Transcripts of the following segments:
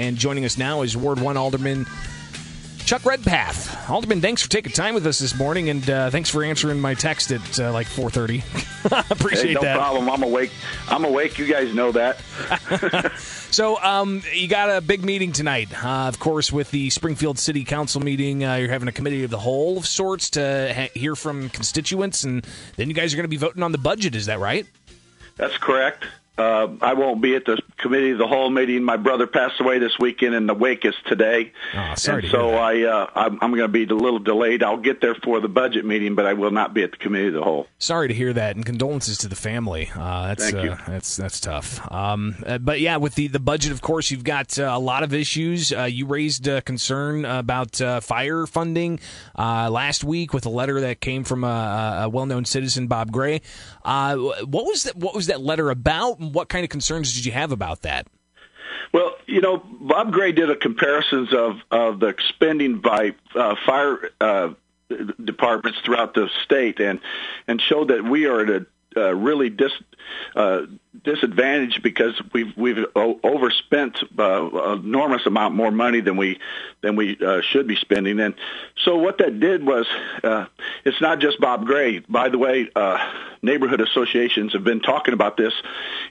And joining us now is Ward 1 Alderman Chuck Redpath. Alderman, thanks for taking time with us this morning, and uh, thanks for answering my text at uh, like 4.30. Appreciate hey, no that. No problem. I'm awake. I'm awake. You guys know that. so um, you got a big meeting tonight, uh, of course, with the Springfield City Council meeting. Uh, you're having a committee of the whole of sorts to ha- hear from constituents, and then you guys are going to be voting on the budget. Is that right? That's correct. Uh, I won't be at the committee of the whole meeting. My brother passed away this weekend, and the wake is today. Oh, sorry and so I, uh, I'm, I'm going to be a little delayed. I'll get there for the budget meeting, but I will not be at the committee of the whole. Sorry to hear that, and condolences to the family. Uh, that's Thank you. Uh, that's that's tough. Um, uh, but yeah, with the, the budget, of course, you've got uh, a lot of issues. Uh, you raised a concern about fire funding last week with a letter that came from a, a well-known citizen, Bob Gray. what was that? What was that letter about? What kind of concerns did you have about that? Well, you know, Bob Gray did a comparisons of of the spending by uh, fire uh, departments throughout the state, and and showed that we are at a uh, really dis, uh, disadvantaged because we've we've overspent uh, enormous amount more money than we than we uh, should be spending. And so what that did was, uh, it's not just Bob Gray. By the way, uh, neighborhood associations have been talking about this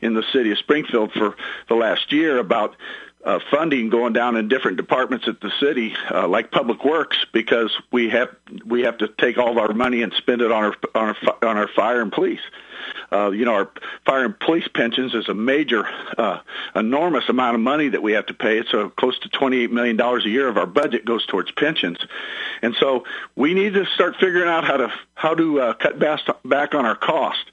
in the city of Springfield for the last year about uh, funding going down in different departments at the city, uh, like Public Works, because we have we have to take all of our money and spend it on our on our, on our fire and police. Uh, you know, our fire and police pensions is a major, uh, enormous amount of money that we have to pay. It's uh, close to $28 million a year of our budget goes towards pensions. And so we need to start figuring out how to, how to uh, cut back on our cost.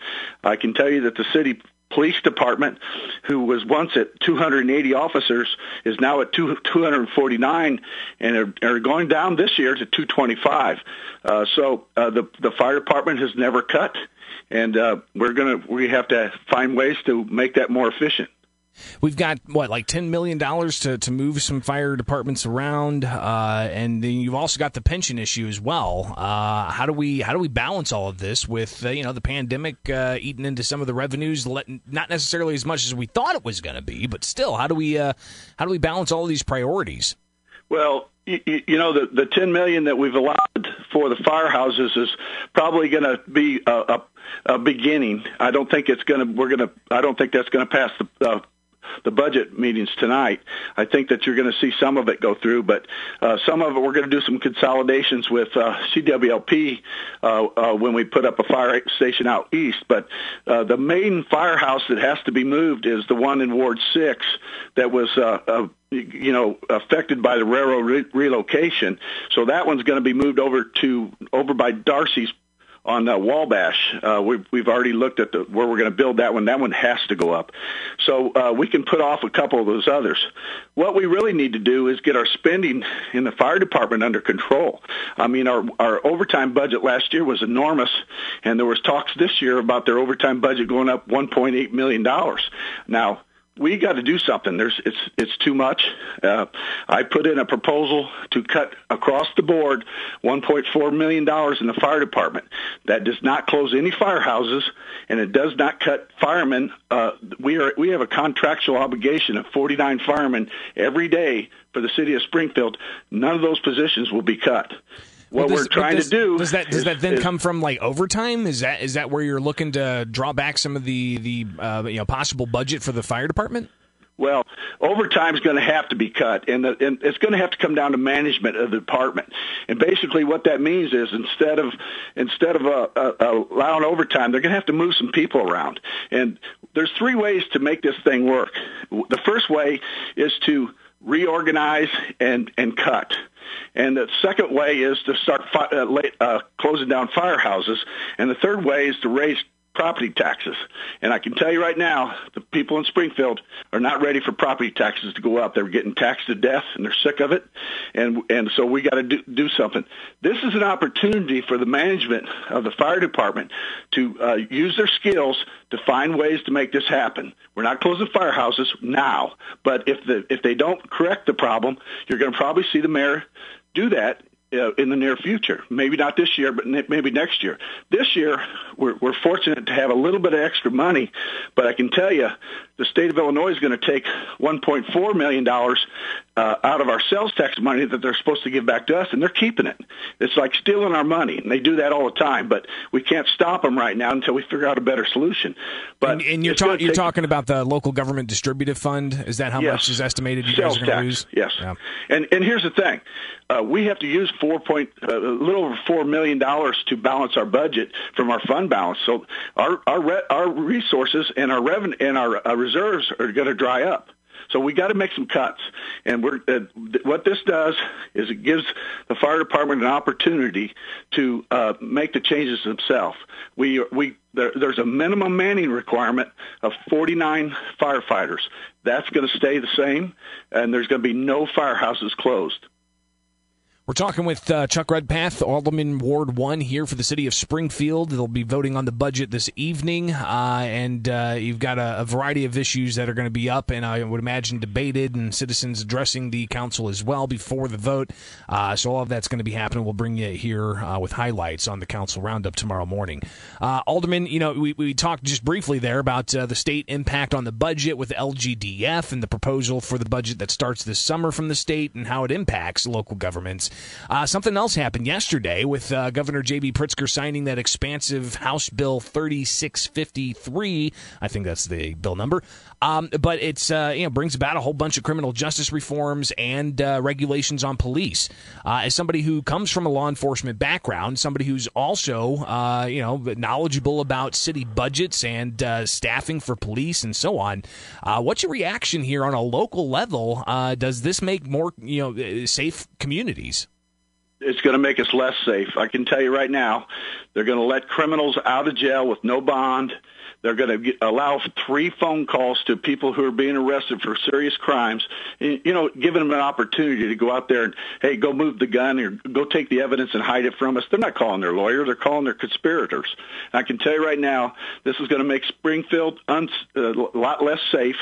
I can tell you that the city police department, who was once at 280 officers, is now at 249 and are, are going down this year to 225. Uh, so uh, the the fire department has never cut and uh, we're gonna we have to find ways to make that more efficient. We've got what, like ten million dollars to to move some fire departments around, uh, and then you've also got the pension issue as well. Uh, how do we how do we balance all of this with uh, you know the pandemic uh, eating into some of the revenues, not necessarily as much as we thought it was going to be, but still, how do we uh, how do we balance all these priorities? Well, you, you know the the ten million that we've allowed for the firehouses is probably going to be a, a uh, beginning. I don't think it's going to. We're going to. I don't think that's going to pass the. The budget meetings tonight. I think that you're going to see some of it go through, but uh, some of it we're going to do some consolidations with uh, CWLP uh, uh, when we put up a fire station out east. But uh, the main firehouse that has to be moved is the one in Ward Six that was. Uh, uh, you know, affected by the railroad re- relocation. So that one's going to be moved over to over by Darcy's on uh, Wabash. Uh, we've, we've already looked at the, where we're going to build that one. That one has to go up. So uh, we can put off a couple of those others. What we really need to do is get our spending in the fire department under control. I mean, our, our overtime budget last year was enormous, and there was talks this year about their overtime budget going up $1.8 million. Now, we got to do something. There's it's it's too much. Uh, I put in a proposal to cut across the board 1.4 million dollars in the fire department. That does not close any firehouses, and it does not cut firemen. Uh, we are we have a contractual obligation of 49 firemen every day for the city of Springfield. None of those positions will be cut what does, we're trying does, to do does that does is, that then is, come from like overtime? Is that is that where you're looking to draw back some of the the uh, you know possible budget for the fire department? Well, overtime is going to have to be cut, and, the, and it's going to have to come down to management of the department. And basically, what that means is instead of instead of uh, uh, allowing overtime, they're going to have to move some people around. And there's three ways to make this thing work. The first way is to reorganize and and cut. And the second way is to start fi- uh, late, uh, closing down firehouses. And the third way is to raise property taxes. And I can tell you right now, the people in Springfield are not ready for property taxes to go up. They're getting taxed to death, and they're sick of it. And and so we got to do, do something. This is an opportunity for the management of the fire department to uh, use their skills to find ways to make this happen. We're not closing firehouses now, but if the if they don't correct the problem, you're going to probably see the mayor do that uh, in the near future. Maybe not this year, but maybe next year. This year, we're, we're fortunate to have a little bit of extra money, but I can tell you, the state of Illinois is going to take 1.4 million dollars uh, out of our sales tax money that they're supposed to give back to us, and they're keeping it. It's like stealing our money, and they do that all the time. But we can't stop them right now until we figure out a better solution. But and, and you're, ta- you're take, talking about the local government distributive fund. Is that how yes, much is estimated you sales guys are going to lose? Yes. Yeah. And and here's the thing, uh, we have to use four point uh, a little over four million dollars to balance our budget from our fund balance. So our our re- our resources and our revenue and our, our reserves are going to dry up. So we got to make some cuts. And we're, uh, what this does is it gives the fire department an opportunity to uh, make the changes themselves. We, we, there, there's a minimum manning requirement of 49 firefighters. That's going to stay the same, and there's going to be no firehouses closed. We're talking with uh, Chuck Redpath, Alderman Ward 1 here for the city of Springfield. They'll be voting on the budget this evening, uh, and uh, you've got a, a, variety of issues that are going to be up, and I would imagine debated, and citizens addressing the council as well before the vote. Uh, so all of that's going to be happening. We'll bring you here uh, with highlights on the council roundup tomorrow morning. Uh, Alderman, you know, we, we talked just briefly there about the state impact on the budget with LGDF and the proposal for the budget that starts this summer from the state and how it impacts local governments. Uh, something else happened yesterday with uh, Governor J.B. Pritzker signing that expansive House Bill 3653. I think that's the bill number. Um, but it's uh, you know brings about a whole bunch of criminal justice reforms and uh, regulations on police. Uh, as somebody who comes from a law enforcement background, somebody who's also uh, you know knowledgeable about city budgets and staffing for police and so on, what's your reaction here on a local level? does this make more you know safe communities? It's going to make us less safe. I can tell you right now, they're going to let criminals out of jail with no bond. They're going to allow three phone calls to people who are being arrested for serious crimes. You know, giving them an opportunity to go out there and hey, go move the gun or go take the evidence and hide it from us. They're not calling their lawyer; they're calling their conspirators. And I can tell you right now, this is going to make Springfield a uh, lot less safe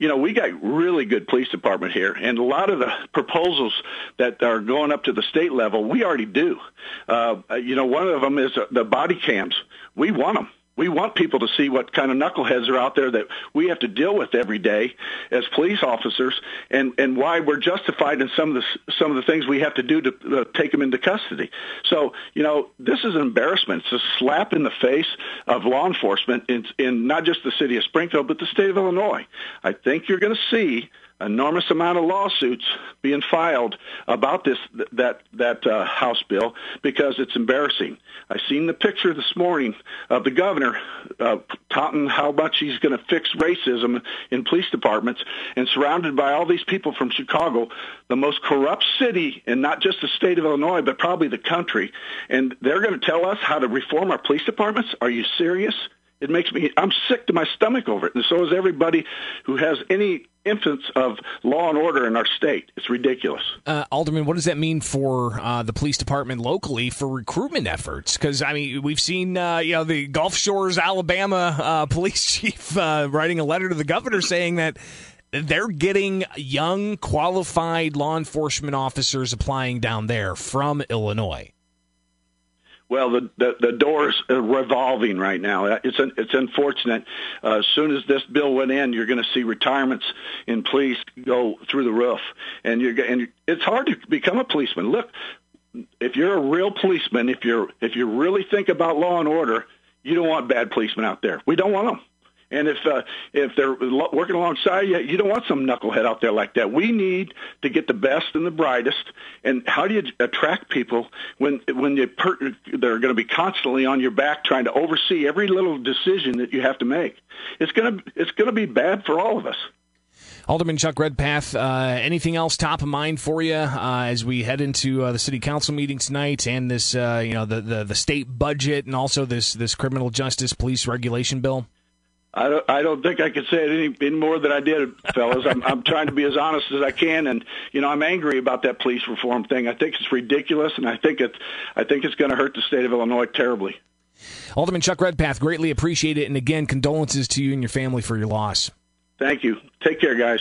you know, we got really good police department here, and a lot of the proposals that are going up to the state level, we already do. Uh, you know, one of them is the body cams. We want them we want people to see what kind of knuckleheads are out there that we have to deal with every day as police officers, and and why we're justified in some of the some of the things we have to do to uh, take them into custody. So you know, this is an embarrassment. It's a slap in the face of law enforcement in, in not just the city of Springfield, but the state of Illinois. I think you're going to see enormous amount of lawsuits being filed about this that that uh, House bill because it's embarrassing. I seen the picture this morning of the governor uh, taunting how much he's going to fix racism in police departments, and surrounded by all these people from Chicago, the most corrupt city in not just the state of Illinois but probably the country, and they're going to tell us how to reform our police departments. Are you serious? It makes me, I'm sick to my stomach over it. And so is everybody who has any infants of law and order in our state. It's ridiculous. Uh, Alderman, what does that mean for uh, the police department locally for recruitment efforts? Because I mean, we've seen uh, you know the Gulf Shores, Alabama uh, police chief uh, writing a letter to the governor saying that. They're getting young, qualified law enforcement officers applying down there from Illinois. Well, the, the, the door's revolving right now. It's un, it's unfortunate. Uh, as soon as this bill went in, you're going to see retirements in police go through the roof, and you're and it's hard to become a policeman. Look, if you're a real policeman, if you're if you really think about law and order, you don't want bad policemen out there. We don't want them. And if uh, if they're working alongside you, you don't want some knucklehead out there like that. We need to get the best and the brightest. And how do you attract people when when you per- they're going to be constantly on your back trying to oversee every little decision that you have to make? It's to it's to be bad for all of us. Alderman Chuck Redpath, uh, anything else top of mind for you uh, as we head into uh, the city council meeting tonight and this, uh, you know, the, the, the state budget and also this this criminal justice police regulation bill? I don't, I don't think I could say it any, any more than I did, fellas. I'm, I'm trying to be as honest as I can, and you know I'm angry about that police reform thing. I think it's ridiculous, and I think it's I think it's going to hurt the state of Illinois terribly. Alderman Chuck Redpath, greatly appreciate it, and again, condolences to you and your family for your loss. Thank you. Take care, guys.